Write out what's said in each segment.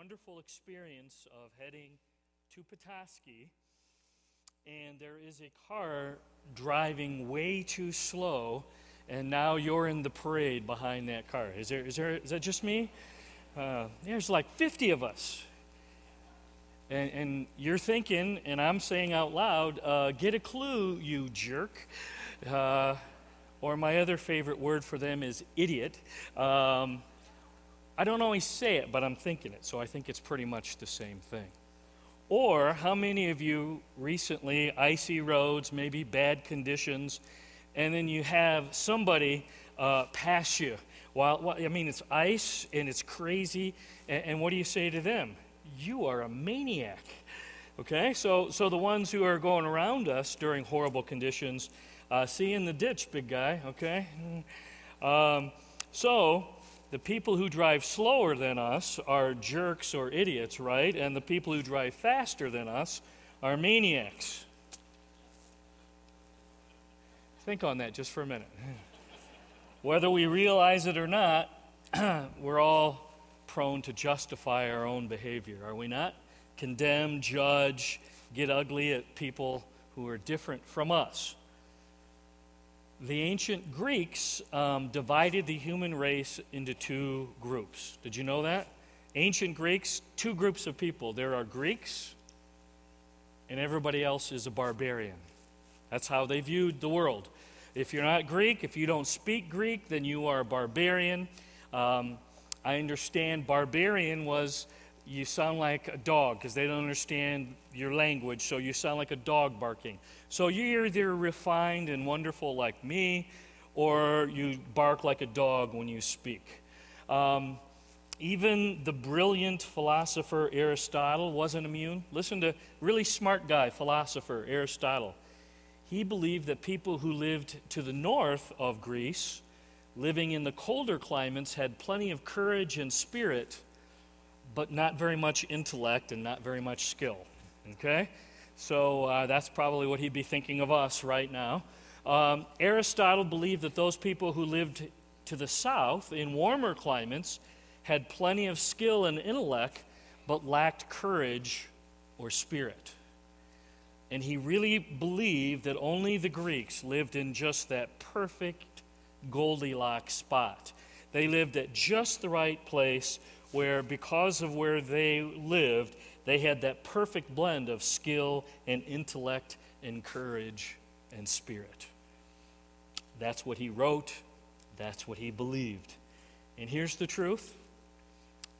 wonderful experience of heading to Petoskey, and there is a car driving way too slow, and now you're in the parade behind that car. Is there? Is there? Is that just me? Uh, there's like 50 of us. And, and, you're thinking, and I'm saying out loud, uh, get a clue, you jerk. Uh, or my other favorite word for them is idiot. Um, I don't always say it, but I'm thinking it, so I think it's pretty much the same thing. Or how many of you recently, icy roads, maybe bad conditions, and then you have somebody uh, pass you? While, well, I mean, it's ice and it's crazy, and, and what do you say to them? You are a maniac. Okay, so, so the ones who are going around us during horrible conditions, uh, see in the ditch, big guy, okay? Um, so, the people who drive slower than us are jerks or idiots, right? And the people who drive faster than us are maniacs. Think on that just for a minute. Whether we realize it or not, we're all prone to justify our own behavior, are we not? Condemn, judge, get ugly at people who are different from us. The ancient Greeks um, divided the human race into two groups. Did you know that? Ancient Greeks, two groups of people. There are Greeks, and everybody else is a barbarian. That's how they viewed the world. If you're not Greek, if you don't speak Greek, then you are a barbarian. Um, I understand barbarian was you sound like a dog because they don't understand your language, so you sound like a dog barking. So you're either refined and wonderful like me, or you bark like a dog when you speak. Um, even the brilliant philosopher Aristotle wasn't immune. Listen to really smart guy, philosopher Aristotle. He believed that people who lived to the north of Greece, living in the colder climates, had plenty of courage and spirit, but not very much intellect and not very much skill. Okay? So uh, that's probably what he'd be thinking of us right now. Um, Aristotle believed that those people who lived to the south in warmer climates had plenty of skill and intellect, but lacked courage or spirit. And he really believed that only the Greeks lived in just that perfect Goldilocks spot. They lived at just the right place where, because of where they lived, they had that perfect blend of skill and intellect and courage and spirit. That's what he wrote, that's what he believed. And here's the truth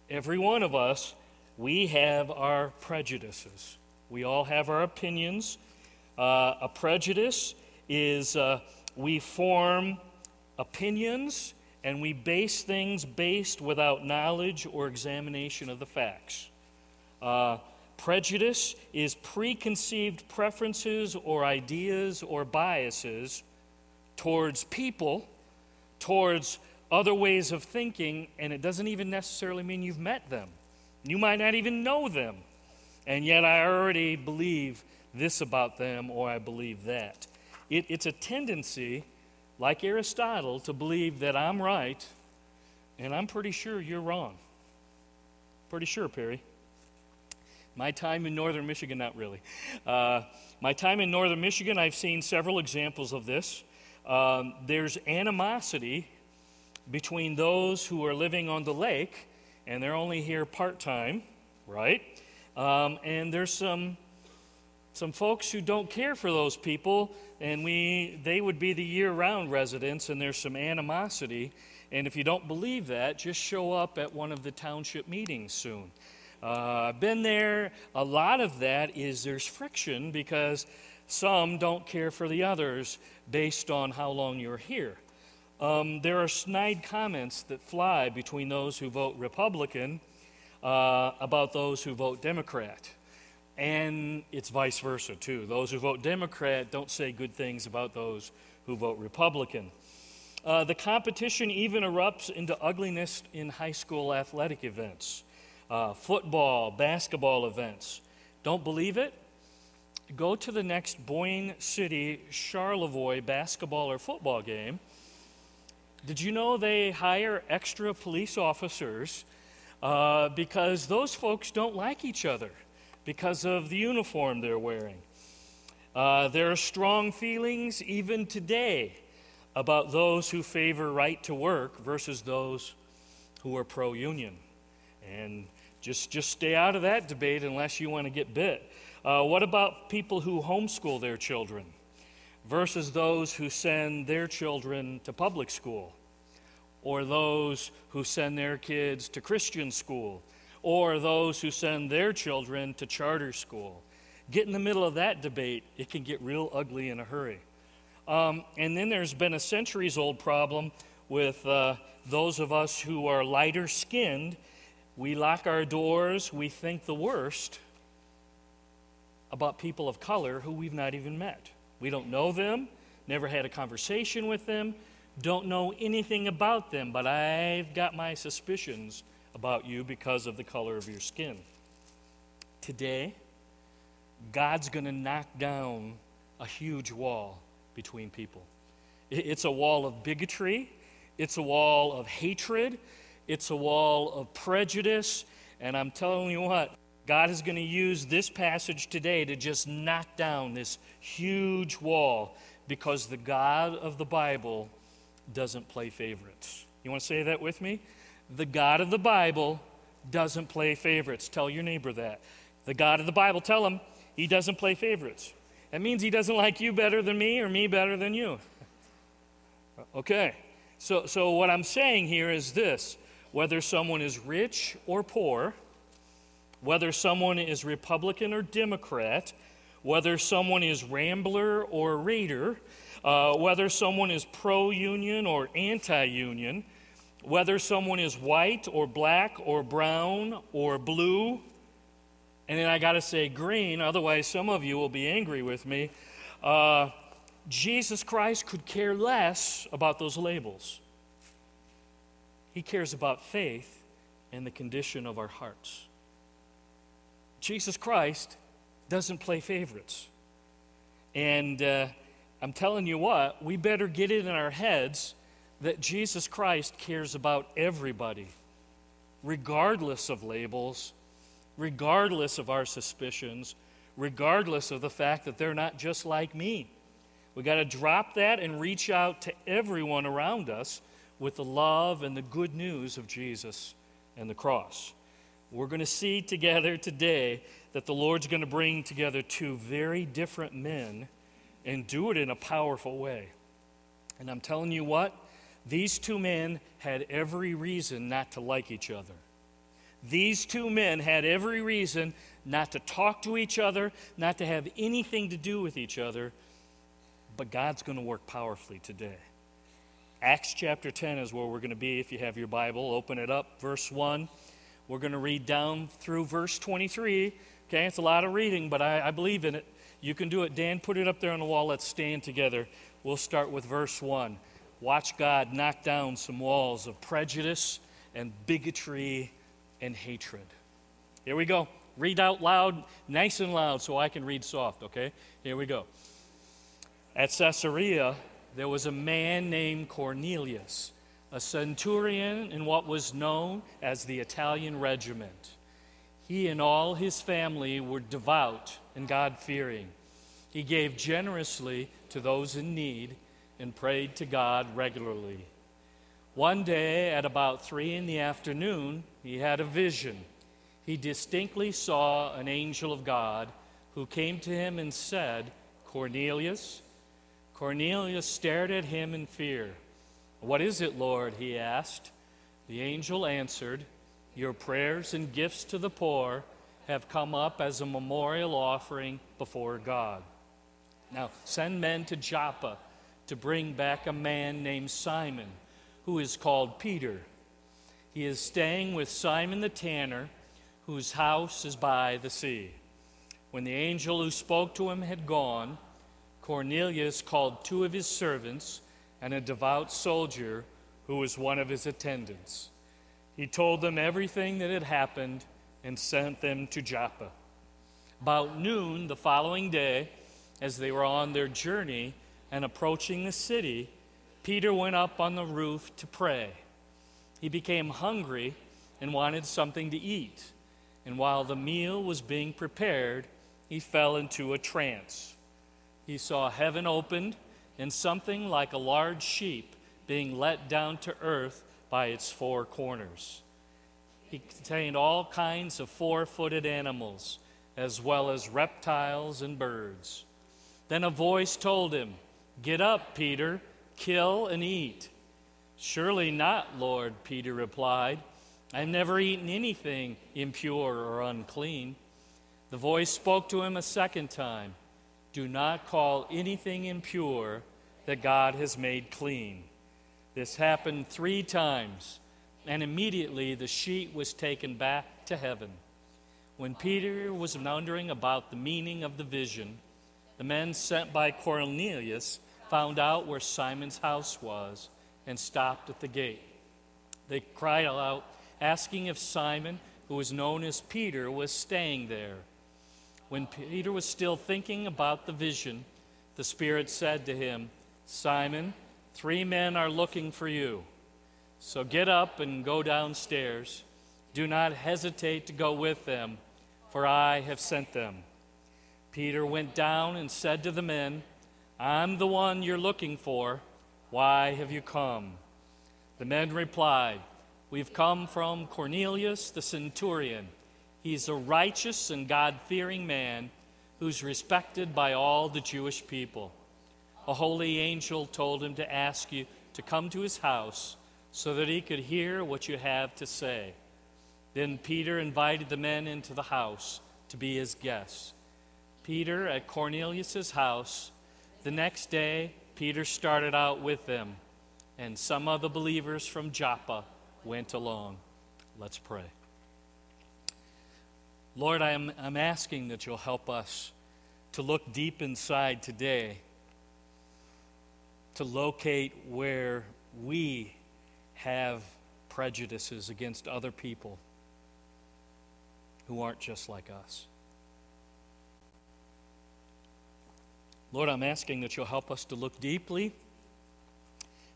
every one of us, we have our prejudices. We all have our opinions. Uh, a prejudice is uh, we form opinions and we base things based without knowledge or examination of the facts. Uh, prejudice is preconceived preferences or ideas or biases towards people, towards other ways of thinking, and it doesn't even necessarily mean you've met them. You might not even know them, and yet I already believe this about them or I believe that. It, it's a tendency, like Aristotle, to believe that I'm right and I'm pretty sure you're wrong. Pretty sure, Perry. My time in northern Michigan, not really. Uh, my time in northern Michigan, I've seen several examples of this. Um, there's animosity between those who are living on the lake and they're only here part time, right? Um, and there's some some folks who don't care for those people, and we they would be the year-round residents, and there's some animosity. And if you don't believe that, just show up at one of the township meetings soon. Uh, I've been there. A lot of that is there's friction because some don't care for the others based on how long you're here. Um, there are snide comments that fly between those who vote Republican uh, about those who vote Democrat. And it's vice versa, too. Those who vote Democrat don't say good things about those who vote Republican. Uh, the competition even erupts into ugliness in high school athletic events uh, football, basketball events. Don't believe it? Go to the next Boyne City Charlevoix basketball or football game. Did you know they hire extra police officers uh, because those folks don't like each other because of the uniform they're wearing. Uh, there are strong feelings even today about those who favor right to work versus those who are pro union. And just, just stay out of that debate unless you want to get bit. Uh, what about people who homeschool their children versus those who send their children to public school? Or those who send their kids to Christian school? Or those who send their children to charter school? Get in the middle of that debate, it can get real ugly in a hurry. Um, and then there's been a centuries old problem with uh, those of us who are lighter skinned. We lock our doors, we think the worst about people of color who we've not even met. We don't know them, never had a conversation with them, don't know anything about them, but I've got my suspicions about you because of the color of your skin. Today, God's going to knock down a huge wall between people. It's a wall of bigotry, it's a wall of hatred, it's a wall of prejudice, and I'm telling you what, God is going to use this passage today to just knock down this huge wall because the God of the Bible doesn't play favorites. You want to say that with me? The God of the Bible doesn't play favorites. Tell your neighbor that. The God of the Bible, tell him he doesn't play favorites. That means he doesn't like you better than me or me better than you. Okay. So, so what I'm saying here is this whether someone is rich or poor, whether someone is Republican or Democrat, whether someone is Rambler or Rayder, uh, whether someone is pro union or anti union, whether someone is white or black or brown or blue, and then I got to say green, otherwise, some of you will be angry with me. Uh, Jesus Christ could care less about those labels. He cares about faith and the condition of our hearts. Jesus Christ doesn't play favorites. And uh, I'm telling you what, we better get it in our heads that Jesus Christ cares about everybody, regardless of labels, regardless of our suspicions, regardless of the fact that they're not just like me. We got to drop that and reach out to everyone around us with the love and the good news of Jesus and the cross. We're going to see together today that the Lord's going to bring together two very different men and do it in a powerful way. And I'm telling you what, these two men had every reason not to like each other. These two men had every reason not to talk to each other, not to have anything to do with each other, but God's going to work powerfully today. Acts chapter 10 is where we're going to be. If you have your Bible, open it up, verse 1. We're going to read down through verse 23. Okay, it's a lot of reading, but I, I believe in it. You can do it. Dan, put it up there on the wall. Let's stand together. We'll start with verse 1. Watch God knock down some walls of prejudice and bigotry and hatred. Here we go. Read out loud, nice and loud, so I can read soft, okay? Here we go. At Caesarea, there was a man named Cornelius, a centurion in what was known as the Italian regiment. He and all his family were devout and God fearing. He gave generously to those in need and prayed to God regularly. One day, at about three in the afternoon, he had a vision. He distinctly saw an angel of God who came to him and said, Cornelius. Cornelius stared at him in fear. What is it, Lord? he asked. The angel answered, your prayers and gifts to the poor have come up as a memorial offering before God. Now, send men to Joppa to bring back a man named Simon, who is called Peter. He is staying with Simon the tanner, whose house is by the sea. When the angel who spoke to him had gone, Cornelius called two of his servants and a devout soldier who was one of his attendants. He told them everything that had happened and sent them to Joppa. About noon the following day, as they were on their journey and approaching the city, Peter went up on the roof to pray. He became hungry and wanted something to eat. And while the meal was being prepared, he fell into a trance. He saw heaven opened and something like a large sheep being let down to earth by its four corners. He contained all kinds of four footed animals, as well as reptiles and birds. Then a voice told him, Get up, Peter, kill and eat. Surely not, Lord, Peter replied. I've never eaten anything impure or unclean. The voice spoke to him a second time Do not call anything impure that God has made clean. This happened three times, and immediately the sheet was taken back to heaven. When Peter was wondering about the meaning of the vision, the men sent by Cornelius found out where Simon's house was and stopped at the gate. They cried out, asking if Simon, who was known as Peter, was staying there. When Peter was still thinking about the vision, the Spirit said to him, Simon, three men are looking for you. So get up and go downstairs. Do not hesitate to go with them, for I have sent them. Peter went down and said to the men, I'm the one you're looking for. Why have you come? The men replied, We've come from Cornelius the centurion. He's a righteous and God fearing man who's respected by all the Jewish people. A holy angel told him to ask you to come to his house so that he could hear what you have to say. Then Peter invited the men into the house to be his guests. Peter at Cornelius's house. The next day, Peter started out with them, and some of the believers from Joppa went along. Let's pray. Lord, I'm, I'm asking that you'll help us to look deep inside today, to locate where we have prejudices against other people who aren't just like us. Lord, I'm asking that you'll help us to look deeply.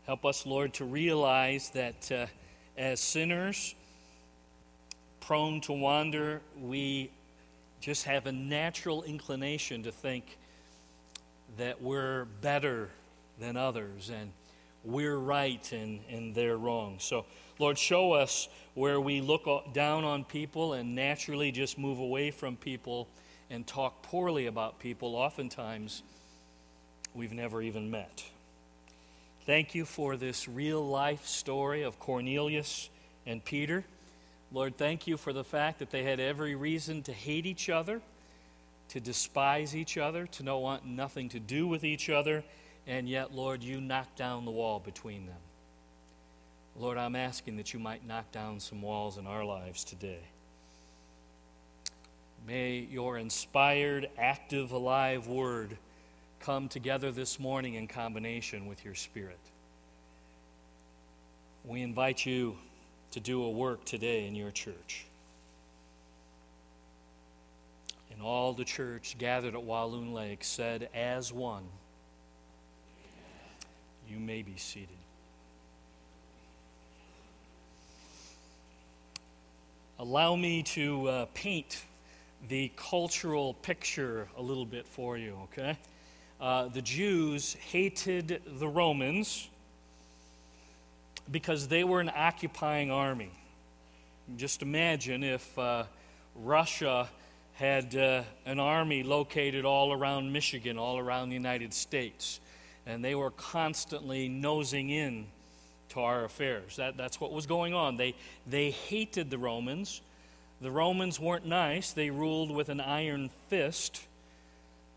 Help us, Lord, to realize that uh, as sinners, prone to wander, we just have a natural inclination to think that we're better than others and we're right and, and they're wrong. So, Lord, show us where we look down on people and naturally just move away from people and talk poorly about people, oftentimes we've never even met. Thank you for this real life story of Cornelius and Peter. Lord, thank you for the fact that they had every reason to hate each other, to despise each other, to not want nothing to do with each other, and yet, Lord, you knocked down the wall between them. Lord, I'm asking that you might knock down some walls in our lives today. May your inspired, active, alive word come together this morning in combination with your Spirit. We invite you to do a work today in your church. And all the church gathered at Walloon Lake said, as one, you may be seated. Allow me to uh, paint the cultural picture a little bit for you, okay? Uh, the Jews hated the Romans because they were an occupying army. Just imagine if uh, Russia had uh, an army located all around Michigan, all around the United States, and they were constantly nosing in to our affairs. That, that's what was going on. They, they hated the Romans. The Romans weren't nice, they ruled with an iron fist.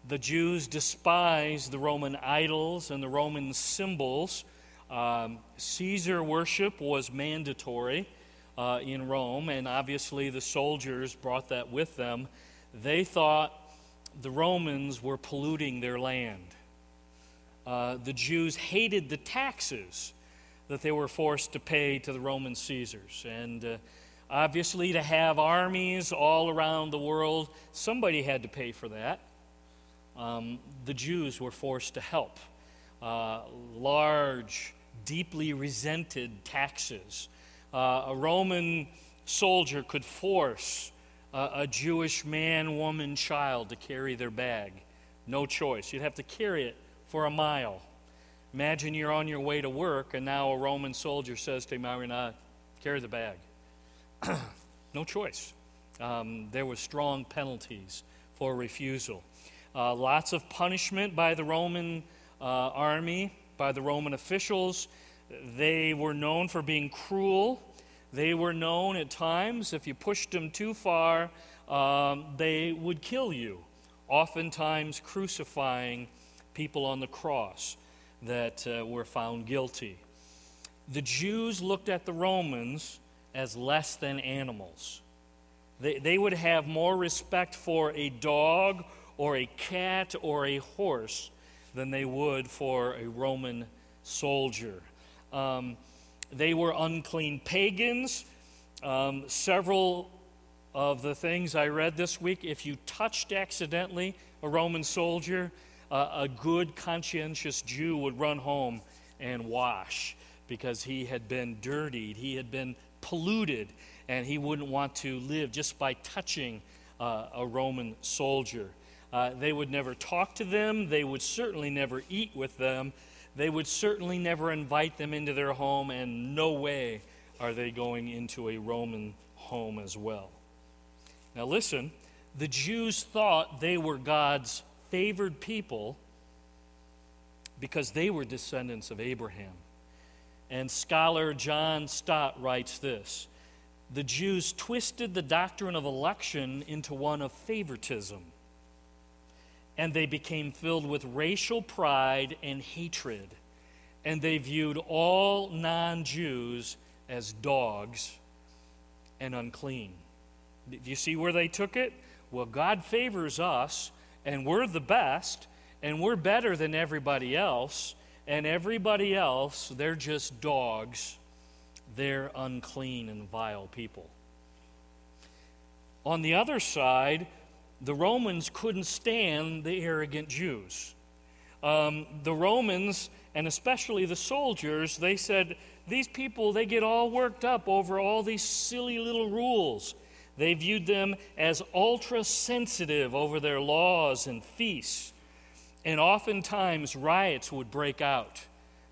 The Jews despised the Roman idols and the Roman symbols. Um, Caesar worship was mandatory uh, in Rome, and obviously the soldiers brought that with them. They thought the Romans were polluting their land. Uh, the Jews hated the taxes that they were forced to pay to the Roman Caesars. And uh, obviously, to have armies all around the world, somebody had to pay for that um, the Jews were forced to help. Uh, large, deeply resented taxes. Uh, a Roman soldier could force a, a Jewish man, woman, child to carry their bag. No choice. You'd have to carry it for a mile. Imagine you're on your way to work, and now a Roman soldier says to Marina, carry the bag. no choice. Um, there were strong penalties for refusal. Uh, lots of punishment by the Roman uh, army, by the Roman officials. They were known for being cruel. They were known at times, if you pushed them too far, um, they would kill you, oftentimes crucifying people on the cross that uh, were found guilty. The Jews looked at the Romans as less than animals. They, they would have more respect for a dog or a cat or a horse than they would for a Roman soldier. Um, they were unclean pagans. Um, several of the things I read this week, if you touched accidentally a Roman soldier, uh, a good, conscientious Jew would run home and wash because he had been dirtied, he had been polluted, and he wouldn't want to live just by touching uh, a Roman soldier. Uh, they would never talk to them, they would certainly never eat with them, they would certainly never invite them into their home, and no way are they going into a Roman home as well. Now, listen, the Jews thought they were God's favored people because they were descendants of Abraham. And scholar John Stott writes this The Jews twisted the doctrine of election into one of favoritism, and they became filled with racial pride and hatred, and they viewed all non Jews as dogs and unclean. Do you see where they took it? Well, God favors us, and we're the best, and we're better than everybody else and everybody else, they're just dogs. They're unclean and vile people. On the other side, the Romans couldn't stand the arrogant Jews. Um, the Romans, and especially the soldiers, they said, These people, they get all worked up over all these silly little rules. They viewed them as ultra sensitive over their laws and feasts. And oftentimes riots would break out,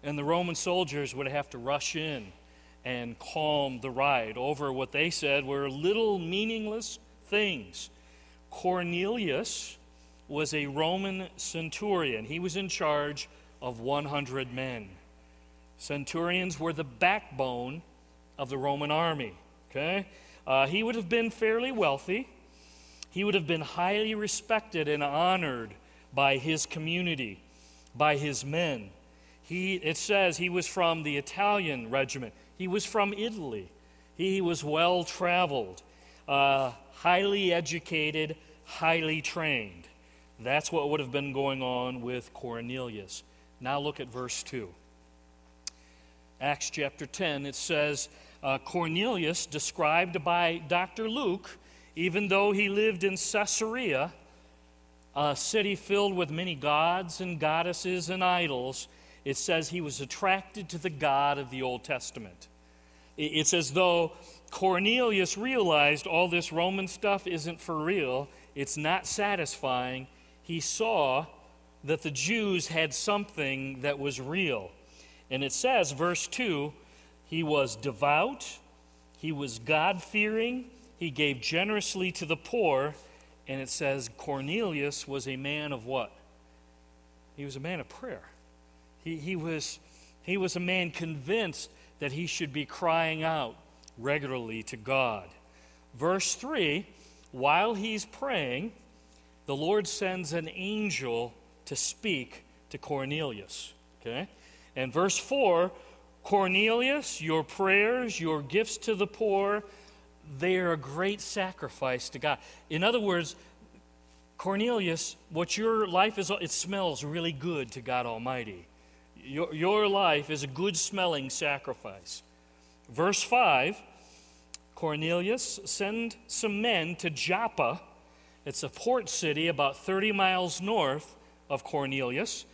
and the Roman soldiers would have to rush in and calm the riot over what they said were little meaningless things. Cornelius was a Roman centurion, he was in charge of 100 men. Centurions were the backbone of the Roman army. Okay? Uh, he would have been fairly wealthy. He would have been highly respected and honored by his community, by his men. He, it says he was from the Italian regiment, he was from Italy. He was well traveled, uh, highly educated, highly trained. That's what would have been going on with Cornelius. Now look at verse 2. Acts chapter 10, it says, uh, Cornelius, described by Dr. Luke, even though he lived in Caesarea, a city filled with many gods and goddesses and idols, it says he was attracted to the God of the Old Testament. It's as though Cornelius realized all this Roman stuff isn't for real, it's not satisfying. He saw that the Jews had something that was real. And it says, verse 2 he was devout, he was God fearing, he gave generously to the poor, and it says Cornelius was a man of what? He was a man of prayer. He, he, was, he was a man convinced that he should be crying out regularly to God. Verse 3 while he's praying, the Lord sends an angel to speak to Cornelius. Okay? And verse 4 Cornelius, your prayers, your gifts to the poor, they are a great sacrifice to God. In other words, Cornelius, what your life is, it smells really good to God Almighty. Your, your life is a good smelling sacrifice. Verse 5 Cornelius, send some men to Joppa. It's a port city about 30 miles north of Cornelius.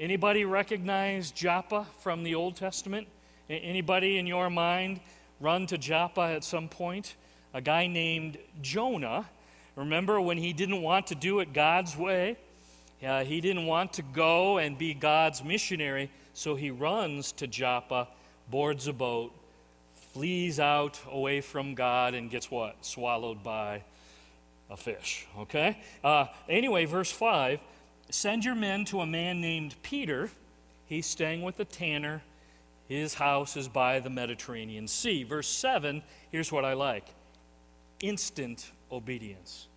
Anybody recognize Joppa from the Old Testament? Anybody in your mind run to Joppa at some point? a guy named Jonah. Remember when he didn't want to do it God's way? Uh, he didn't want to go and be God's missionary, so he runs to Joppa, boards a boat, flees out away from God, and gets what? Swallowed by a fish. Okay? Uh, anyway, verse 5 send your men to a man named Peter. He's staying with a tanner. His house is by the Mediterranean Sea. Verse 7, here's what I like instant obedience.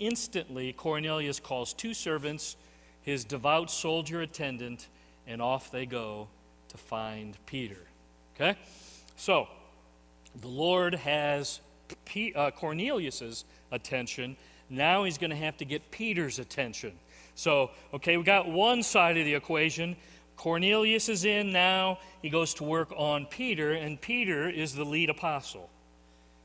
Instantly, Cornelius calls two servants, his devout soldier attendant, and off they go to find Peter. Okay? So, the Lord has P- uh, Cornelius's attention. Now he's going to have to get Peter's attention. So, okay, we got one side of the equation. Cornelius is in now. He goes to work on Peter, and Peter is the lead apostle.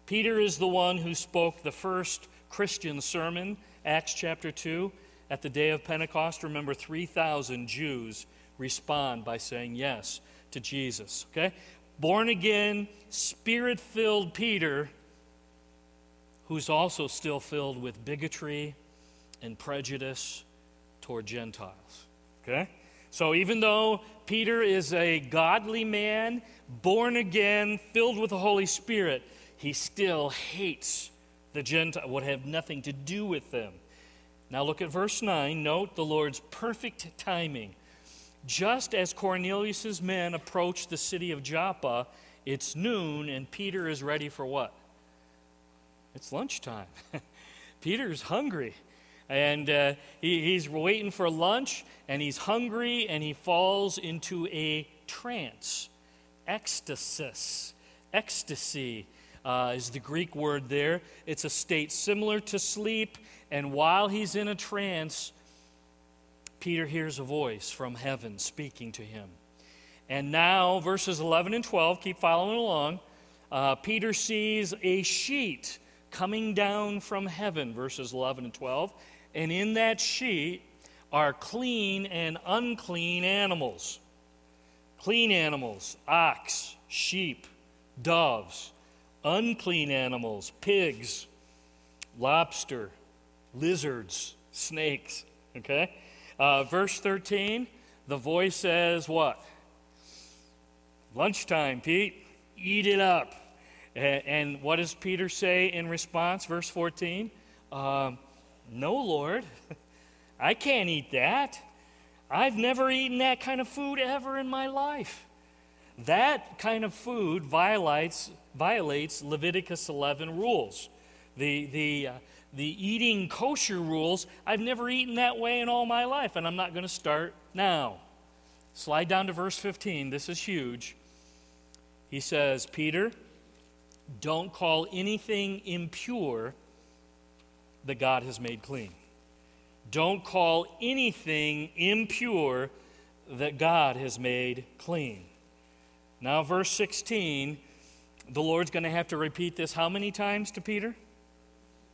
Peter is the one who spoke the first Christian sermon, Acts chapter 2. At the day of Pentecost, remember 3,000 Jews respond by saying yes to Jesus. Okay? Born again, spirit filled Peter, who's also still filled with bigotry and prejudice toward Gentiles. Okay? So even though Peter is a godly man, born again, filled with the Holy Spirit, he still hates the Gentile, would have nothing to do with them. Now look at verse 9. Note the Lord's perfect timing. Just as Cornelius's men approach the city of Joppa, it's noon, and Peter is ready for what? It's lunchtime. Peter's hungry. And uh, he, he's waiting for lunch, and he's hungry, and he falls into a trance. Ecstasy. Ecstasy uh, is the Greek word there. It's a state similar to sleep, and while he's in a trance, Peter hears a voice from heaven speaking to him. And now, verses 11 and 12, keep following along. Uh, Peter sees a sheet coming down from heaven, verses 11 and 12. And in that sheet are clean and unclean animals. Clean animals, ox, sheep, doves. Unclean animals, pigs, lobster, lizards, snakes. Okay? Uh, verse 13, the voice says, What? Lunchtime, Pete. Eat it up. And, what does Peter say in response? Verse 14. Um, no, Lord, I can't eat that. I've never eaten that kind of food ever in my life. That kind of food violates, violates Leviticus 11 rules. The, the, uh, the eating kosher rules, I've never eaten that way in all my life, and I'm not going to start now. Slide down to verse 15. This is huge. He says, Peter, don't call anything impure that God has made clean. Don't call anything impure that God has made clean. Now, verse 16, the Lord's going to have to repeat this how many times to Peter?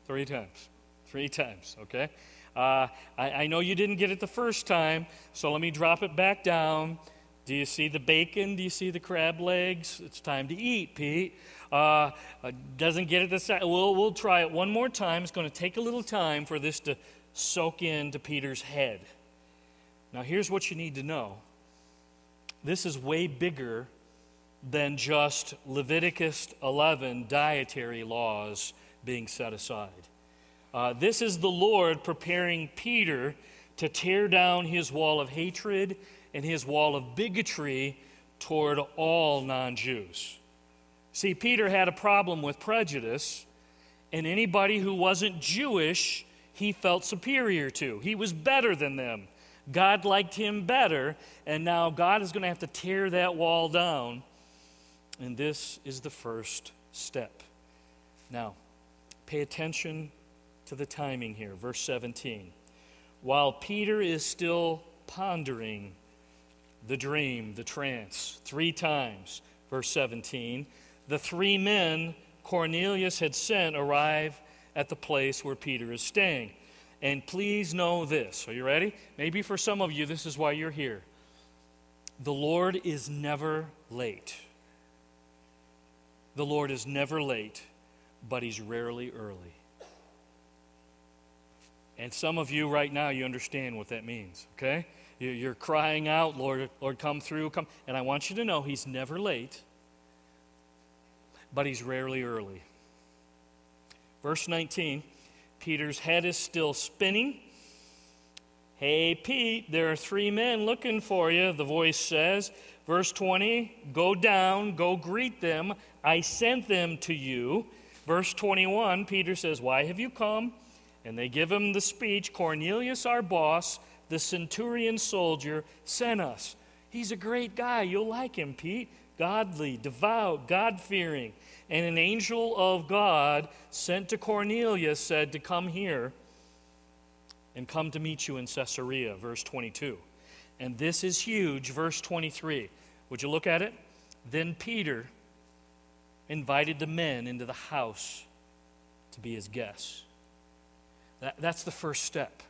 Three times. Three times, okay? Uh, I, I know you didn't get it the first time, so let me drop it back down. Do you see the bacon? Do you see the crab legs? It's time to eat, Pete. Uh, uh, doesn't get it this time. We'll, we'll try it one more time. It's going to take a little time for this to soak into Peter's head. Now, here's what you need to know this is way bigger than just Leviticus 11 dietary laws being set aside. Uh, this is the Lord preparing Peter to tear down his wall of hatred and his wall of bigotry toward all non Jews. See, Peter had a problem with prejudice, and anybody who wasn't Jewish, he felt superior to. He was better than them. God liked him better, and now God is going to have to tear that wall down. And this is the first step. Now, pay attention to the timing here. Verse 17. While Peter is still pondering the dream, the trance, three times, verse 17, the three men Cornelius had sent arrive at the place where Peter is staying. And please know this. Are you ready? Maybe for some of you, this is why you're here. The Lord is never late. The Lord is never late. But he's rarely early. And some of you right now, you understand what that means, okay? You're crying out, Lord, Lord, come through, come. And I want you to know he's never late, but he's rarely early. Verse 19 Peter's head is still spinning. Hey, Pete, there are three men looking for you, the voice says. Verse 20 Go down, go greet them. I sent them to you. Verse 21, Peter says, Why have you come? And they give him the speech Cornelius, our boss, the centurion soldier, sent us. He's a great guy. You'll like him, Pete. Godly, devout, God fearing. And an angel of God sent to Cornelius said to come here and come to meet you in Caesarea, verse 22. And this is huge, verse 23. Would you look at it? Then Peter invited the men into the house to be his guests. That, that's the first step.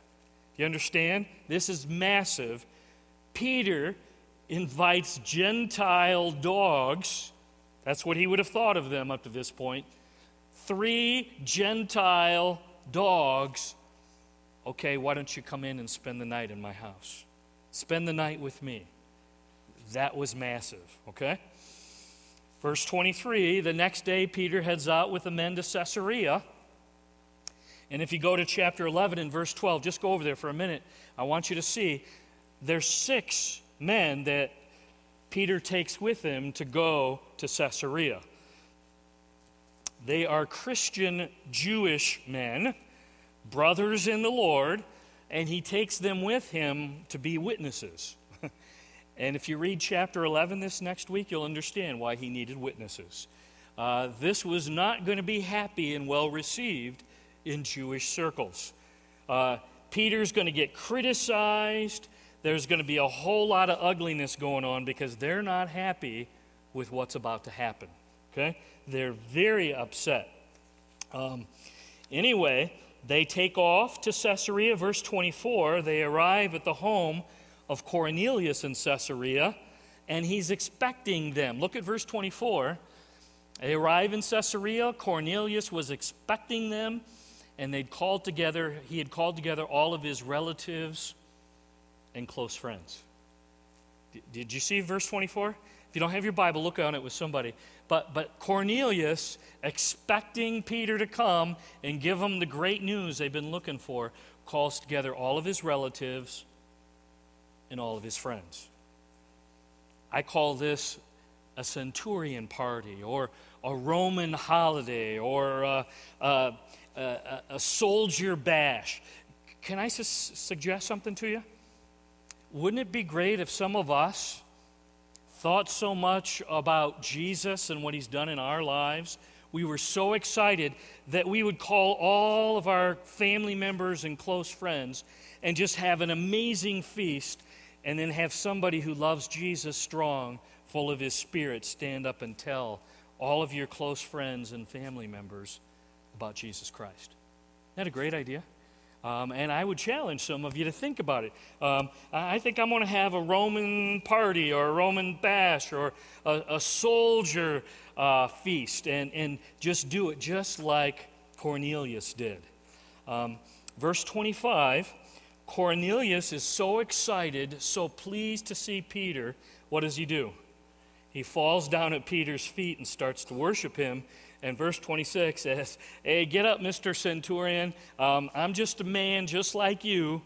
You understand? This is massive. Peter invites Gentile dogs, that's what he would have thought of them up to this point. Three Gentile dogs. Okay, why don't you come in and spend the night in my house? Spend the night with me. That was massive, okay? Verse 23 the next day, Peter heads out with the men to Caesarea. And if you go to chapter 11 and verse 12, just go over there for a minute. I want you to see there's six men that Peter takes with him to go to Caesarea. They are Christian Jewish men, brothers in the Lord, and he takes them with him to be witnesses. And if you read chapter 11 this next week, you'll understand why he needed witnesses. Uh, this was not going to be happy and well received in Jewish circles. Uh, Peter's going to get criticized. There's going to be a whole lot of ugliness going on because they're not happy with what's about to happen. Okay? They're very upset. Um, anyway, they take off to Caesarea, verse 24. They arrive at the home of Cornelius in Caesarea, and he's expecting them. Look at verse 24. They arrive in Caesarea. Cornelius was expecting them and they'd called together, he had called together all of his relatives and close friends. Did you see verse 24? If you don't have your Bible, look on it with somebody. But, but Cornelius, expecting Peter to come and give him the great news they've been looking for, calls together all of his relatives and all of his friends. I call this a centurion party or a Roman holiday or a, a, a, a soldier bash. Can I su- suggest something to you? Wouldn't it be great if some of us thought so much about Jesus and what he's done in our lives? We were so excited that we would call all of our family members and close friends and just have an amazing feast and then have somebody who loves Jesus strong, full of his spirit, stand up and tell all of your close friends and family members about Jesus Christ. Isn't that a great idea? Um, and I would challenge some of you to think about it. Um, I think I'm going to have a Roman party or a Roman bash or a, a soldier uh, feast and, and just do it just like Cornelius did. Um, verse 25 Cornelius is so excited, so pleased to see Peter. What does he do? He falls down at Peter's feet and starts to worship him and verse 26 says, Hey, get up, Mr. Centurion. Um, I'm just a man just like you.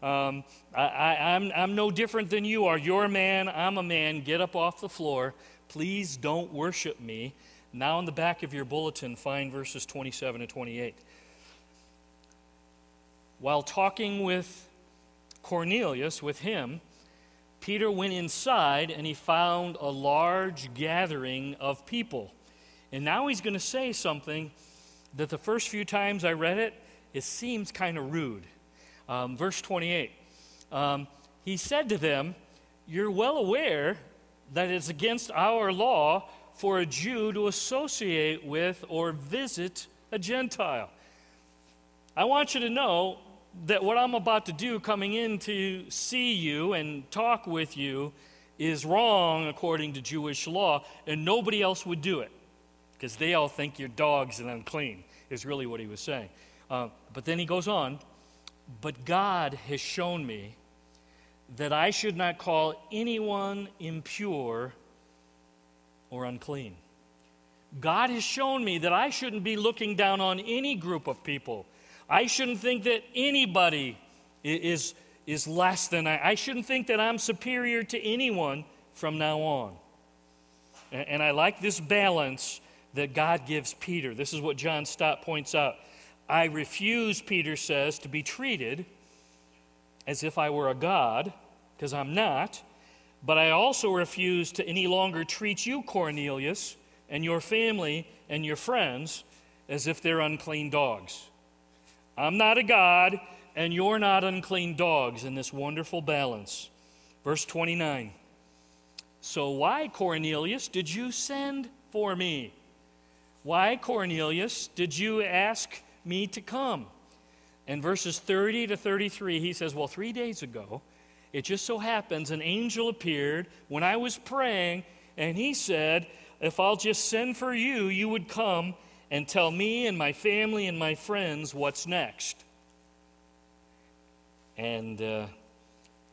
Um, I, am no different than you are. You're a man, I'm a man. Get up off the floor. Please don't worship me. Now, in the back of your bulletin, find verses 27 and 28. While talking with Cornelius, with him, Peter went inside and he found a large gathering of people. And now he's going to say something that the first few times I read it, it seems kind of rude. Um, verse 28 um, He said to them, You're well aware that it's against our law for a Jew to associate with or visit a Gentile. I want you to know that what I'm about to do coming in to see you and talk with you is wrong according to Jewish law, and nobody else would do it. because they all think you're dogs and unclean, is really what he was saying. Uh, but then he goes on, but God has shown me that I should not call anyone impure or unclean. God has shown me that I shouldn't be looking down on any group of people. I shouldn't think that anybody is, is less than I. I shouldn't think that I'm superior to anyone from now on. And, and I like this balance that God gives Peter. This is what John Stott points out. I refuse, Peter says, to be treated as if I were a God, because I'm not, but I also refuse to any longer treat you, Cornelius, and your family and your friends as if they're unclean dogs. I'm not a God, and you're not unclean dogs in this wonderful balance. Verse 29. So, why, Cornelius, did you send for me? Why, Cornelius, did you ask me to come? And verses 30 to 33, he says, Well, three days ago, it just so happens an angel appeared when I was praying, and he said, If I'll just send for you, you would come and tell me and my family and my friends what's next. And uh,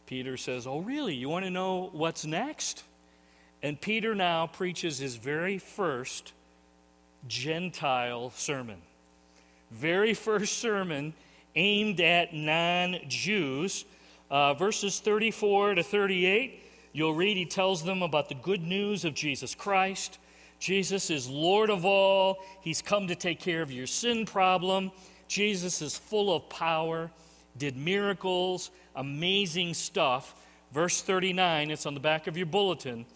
Peter says, Oh, really? You want to know what's next? And Peter now preaches his very first Gentile sermon. Very first sermon aimed at non Jews. Uh, verses 34 to 38, you'll read he tells them about the good news of Jesus Christ. Jesus is Lord of all, He's come to take care of your sin problem. Jesus is full of power, did miracles, amazing stuff. Verse 39, it's on the back of your bulletin.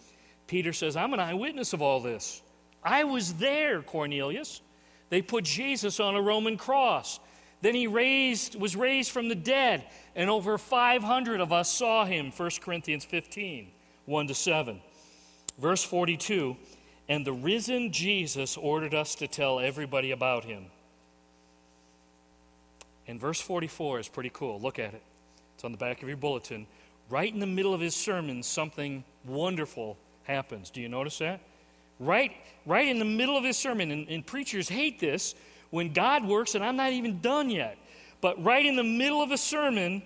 Peter says, I'm an eyewitness of all this. I was there, Cornelius. They put Jesus on a Roman cross. Then he raised, was raised from the dead, and over 500 of us saw him. 1 Corinthians 15, 1 to 7. Verse 42 And the risen Jesus ordered us to tell everybody about him. And verse 44 is pretty cool. Look at it. It's on the back of your bulletin. Right in the middle of his sermon, something wonderful happens. Do you notice that? Right, right in the middle of his sermon, and, and preachers hate this when God works and I'm not even done yet. But right in the middle of a sermon,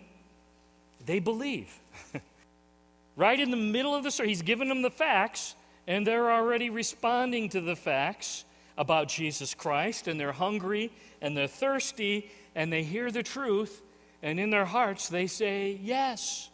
they believe. right in the middle of the sermon, he's given them the facts, and they're already responding to the facts about Jesus Christ, and they're hungry and they're thirsty, and they hear the truth, and in their hearts they say, Yes.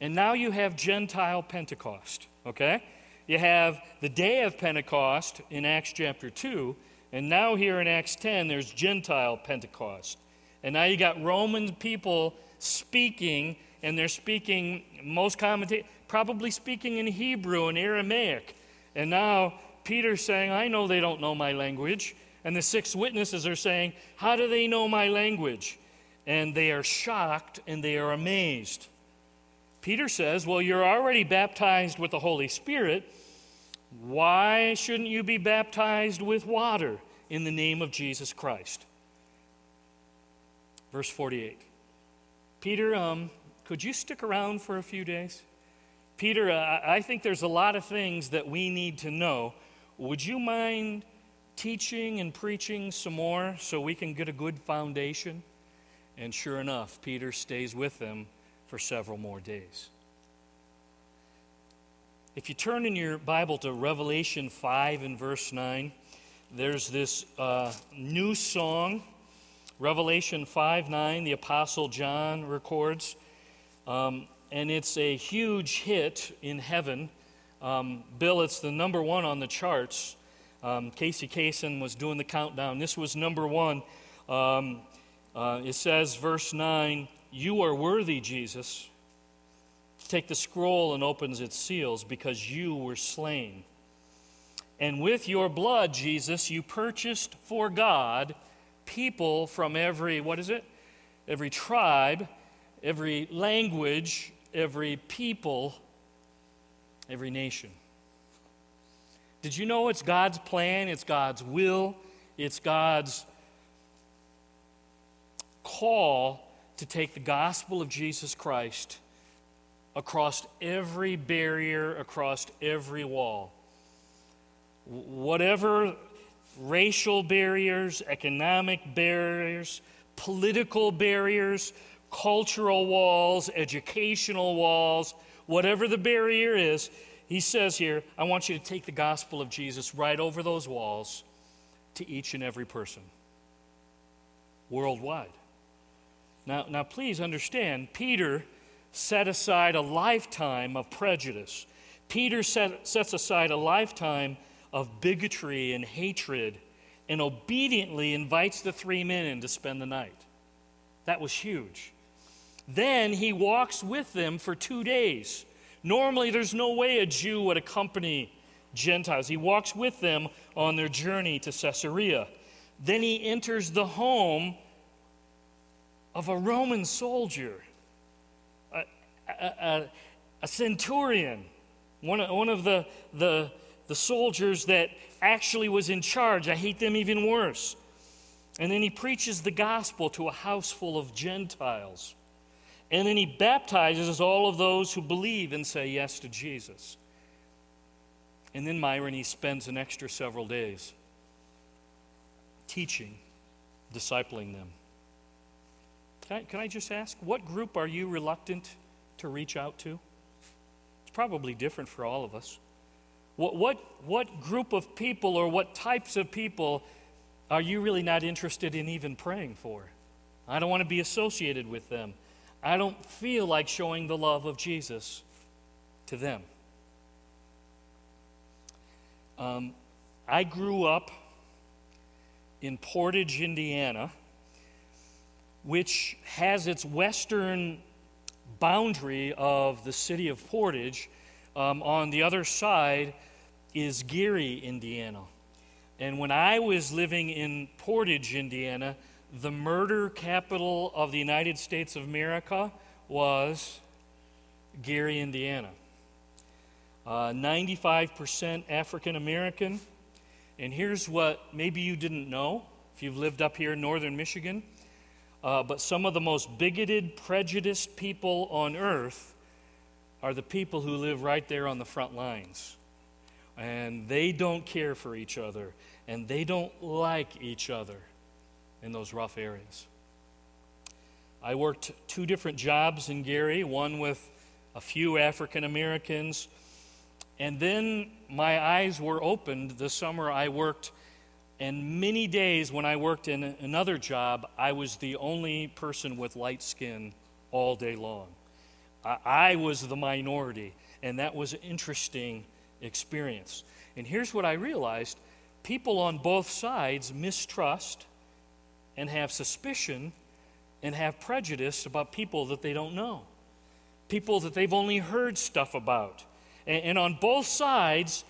And now you have Gentile Pentecost, okay? You have the day of Pentecost in Acts chapter 2, and now here in Acts 10, there's Gentile Pentecost. And now you got Roman people speaking, and they're speaking, most commentators, probably speaking in Hebrew and Aramaic. And now Peter's saying, I know they don't know my language. And the six witnesses are saying, How do they know my language? And they are shocked and they are amazed. Peter says, Well, you're already baptized with the Holy Spirit. Why shouldn't you be baptized with water in the name of Jesus Christ? Verse 48. Peter, um, could you stick around for a few days? Peter, I think there's a lot of things that we need to know. Would you mind teaching and preaching some more so we can get a good foundation? And sure enough, Peter stays with them for several more days. If you turn in your Bible to Revelation 5 and verse 9, there's this uh, new song, Revelation 5 9, the Apostle John records. Um, and it's a huge hit in heaven. Um, Bill, it's the number one on the charts. Um, Casey Kasem was doing the countdown. This was number one. Um, uh, it says, verse 9, You are worthy, Jesus take the scroll and opens its seals because you were slain. And with your blood, Jesus, you purchased for God people from every, what is it? Every tribe, every language, every people, every nation. Did you know it's God's plan? It's God's will. It's God's call to take the gospel of Jesus Christ across every barrier, across every wall. Whatever racial barriers, economic barriers, political barriers, cultural walls, educational walls, whatever the barrier is, he says here, I want you to take the gospel of Jesus right over those walls to each and every person worldwide. Now, now please understand, Peter set aside a lifetime of prejudice. Peter set, sets aside a lifetime of bigotry and hatred and obediently invites the three men in to spend the night. That was huge. Then he walks with them for two days. Normally, there's no way a Jew would accompany Gentiles. He walks with them on their journey to Caesarea. Then he enters the home of a Roman soldier, a, a, a centurion, one of, one of the, the, the soldiers that actually was in charge. I hate them even worse. And then he preaches the gospel to a house full of Gentiles. And then he baptizes all of those who believe and say yes to Jesus. And then Myron, he spends an extra several days teaching, discipling them. Can I, can I just ask, what group are you reluctant to reach out to? It's probably different for all of us. What, what, what group of people or what types of people are you really not interested in even praying for? I don't want to be associated with them. I don't feel like showing the love of Jesus to them. Um, I grew up in Portage, Indiana which has its western boundary of the city of Portage. Um, on the other side is Gary, Indiana. And when I was living in Portage, Indiana, the murder capital of the United States of America was Gary, Indiana. Uh, 95% African American. And here's what maybe you didn't know if you've lived up here in northern Michigan uh, but some of the most bigoted, prejudiced people on earth are the people who live right there on the front lines. And they don't care for each other, and they don't like each other in those rough areas. I worked two different jobs in Gary, one with a few African Americans. And then my eyes were opened the summer I worked and many days when I worked in another job, I was the only person with light skin all day long. I, was the minority, and that was an interesting experience. And here's what I realized people on both sides mistrust and have suspicion and have prejudice about people that they don't know, people that they've only heard stuff about. And, and on both sides,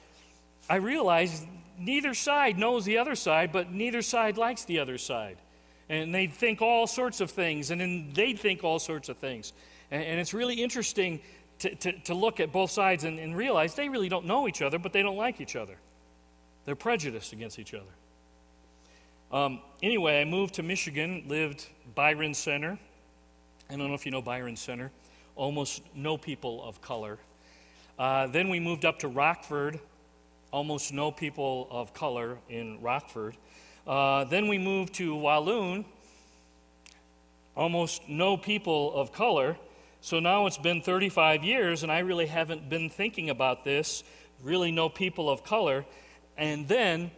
I realized neither side knows the other side, but neither side likes the other side. And they think all sorts of things, and then they think all sorts of things. And, and it's really interesting to, to, to, look at both sides and, and realize they really don't know each other, but they don't like each other. They're prejudiced against each other. Um, anyway, I moved to Michigan, lived Byron Center. I don't know if you know Byron Center. Almost no people of color. Uh, then we moved up to Rockford, almost no people of color in Rockford. Uh, then we moved to Walloon, almost no people of color. So now it's been 35 years, and I really haven't been thinking about this. Really, no people of color. And then,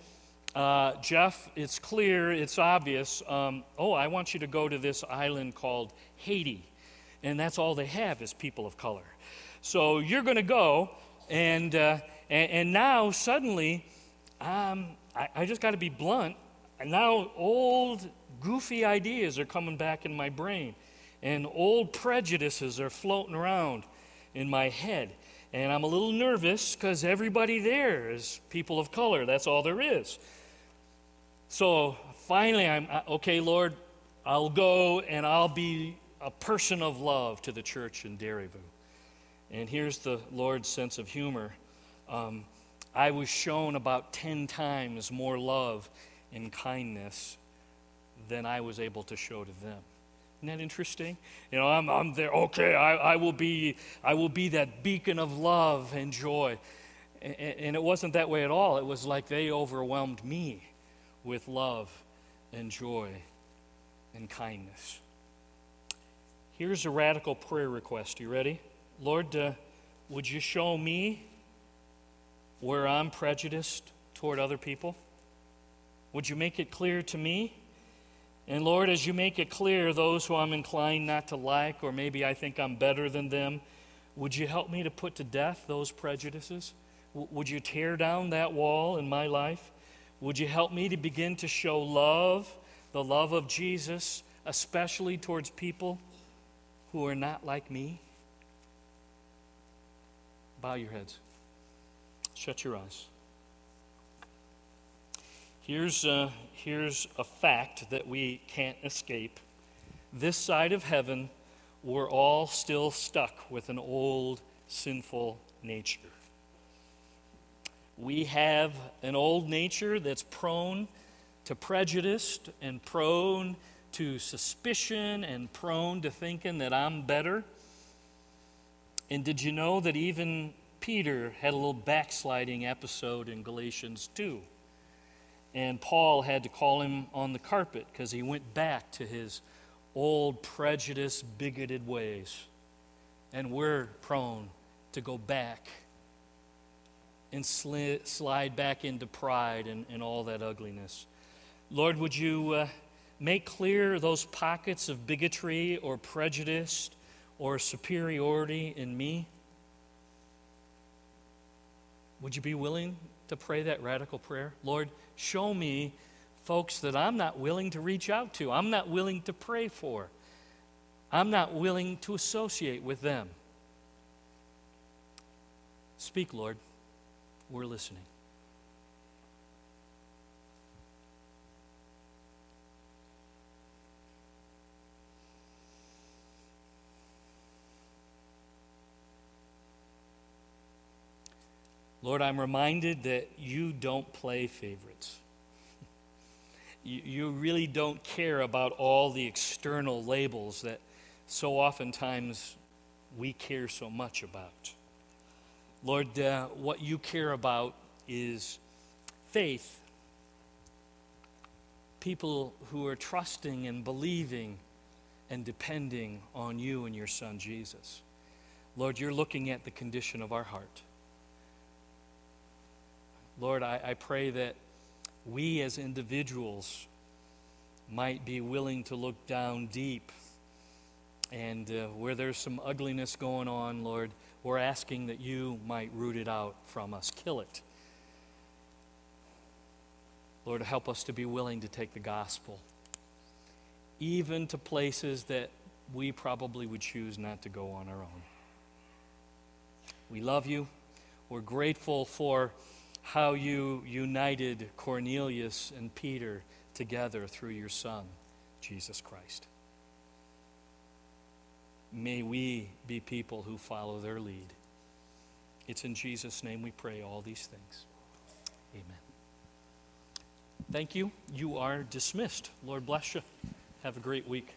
uh, Jeff, it's clear, it's obvious. Um, oh, I want you to go to this island called Haiti. And that's all they have is people of color. So you're going to go, and uh, and, and now, suddenly, um, I, I just got to be blunt. Now, old, goofy ideas are coming back in my brain, and old prejudices are floating around in my head. And I'm a little nervous because everybody there is people of color. That's all there is. So finally, I'm okay, Lord, I'll go and I'll be a person of love to the church in Dairyville. And here's the Lord's sense of humor um, I was shown about 10 times more love and kindness than I was able to show to them. Isn't that interesting? You know, I'm, I'm there, okay, I, I, will be, I will be that beacon of love and joy. And, and it wasn't that way at all. It was like they overwhelmed me with love and joy and kindness. Here's a radical prayer request. You ready? Lord, uh, would you show me where I'm prejudiced toward other people? Would you make it clear to me? And Lord, as you make it clear, those who I'm inclined not to like, or maybe I think I'm better than them, would you help me to put to death those prejudices? W- would you tear down that wall in my life? Would you help me to begin to show love, the love of Jesus, especially towards people who are not like me? Bow your heads. Shut your eyes. Here's, uh, here's a fact that we can't escape. This side of heaven, we're all still stuck with an old sinful nature. We have an old nature that's prone to prejudice and prone to suspicion and prone to thinking that I'm better. And did you know that even Peter had a little backsliding episode in Galatians 2? And Paul had to call him on the carpet because he went back to his old prejudiced, bigoted ways. And we're prone to go back and sli- slide back into pride and, and all that ugliness. Lord, would you uh, make clear those pockets of bigotry or prejudice or superiority in me? Would you be willing to pray that radical prayer? Lord, show me folks that I'm not willing to reach out to, I'm not willing to pray for, I'm not willing to associate with them. Speak, Lord. We're listening. Lord, I'm reminded that you don't play favorites. You, you really don't care about all the external labels that so oftentimes we care so much about. Lord, uh, what you care about is faith. People who are trusting and believing and depending on you and your Son, Jesus. Lord, you're looking at the condition of our heart. Lord, I, I pray that we as individuals might be willing to look down deep. And uh, where there's some ugliness going on, Lord, we're asking that you might root it out from us, kill it. Lord, help us to be willing to take the gospel, even to places that we probably would choose not to go on our own. We love you. We're grateful for how you united Cornelius and Peter together through your Son, Jesus Christ. May we be people who follow their lead. It's in Jesus' name we pray all these things. Amen. Thank you. You are dismissed. Lord bless you. Have a great week.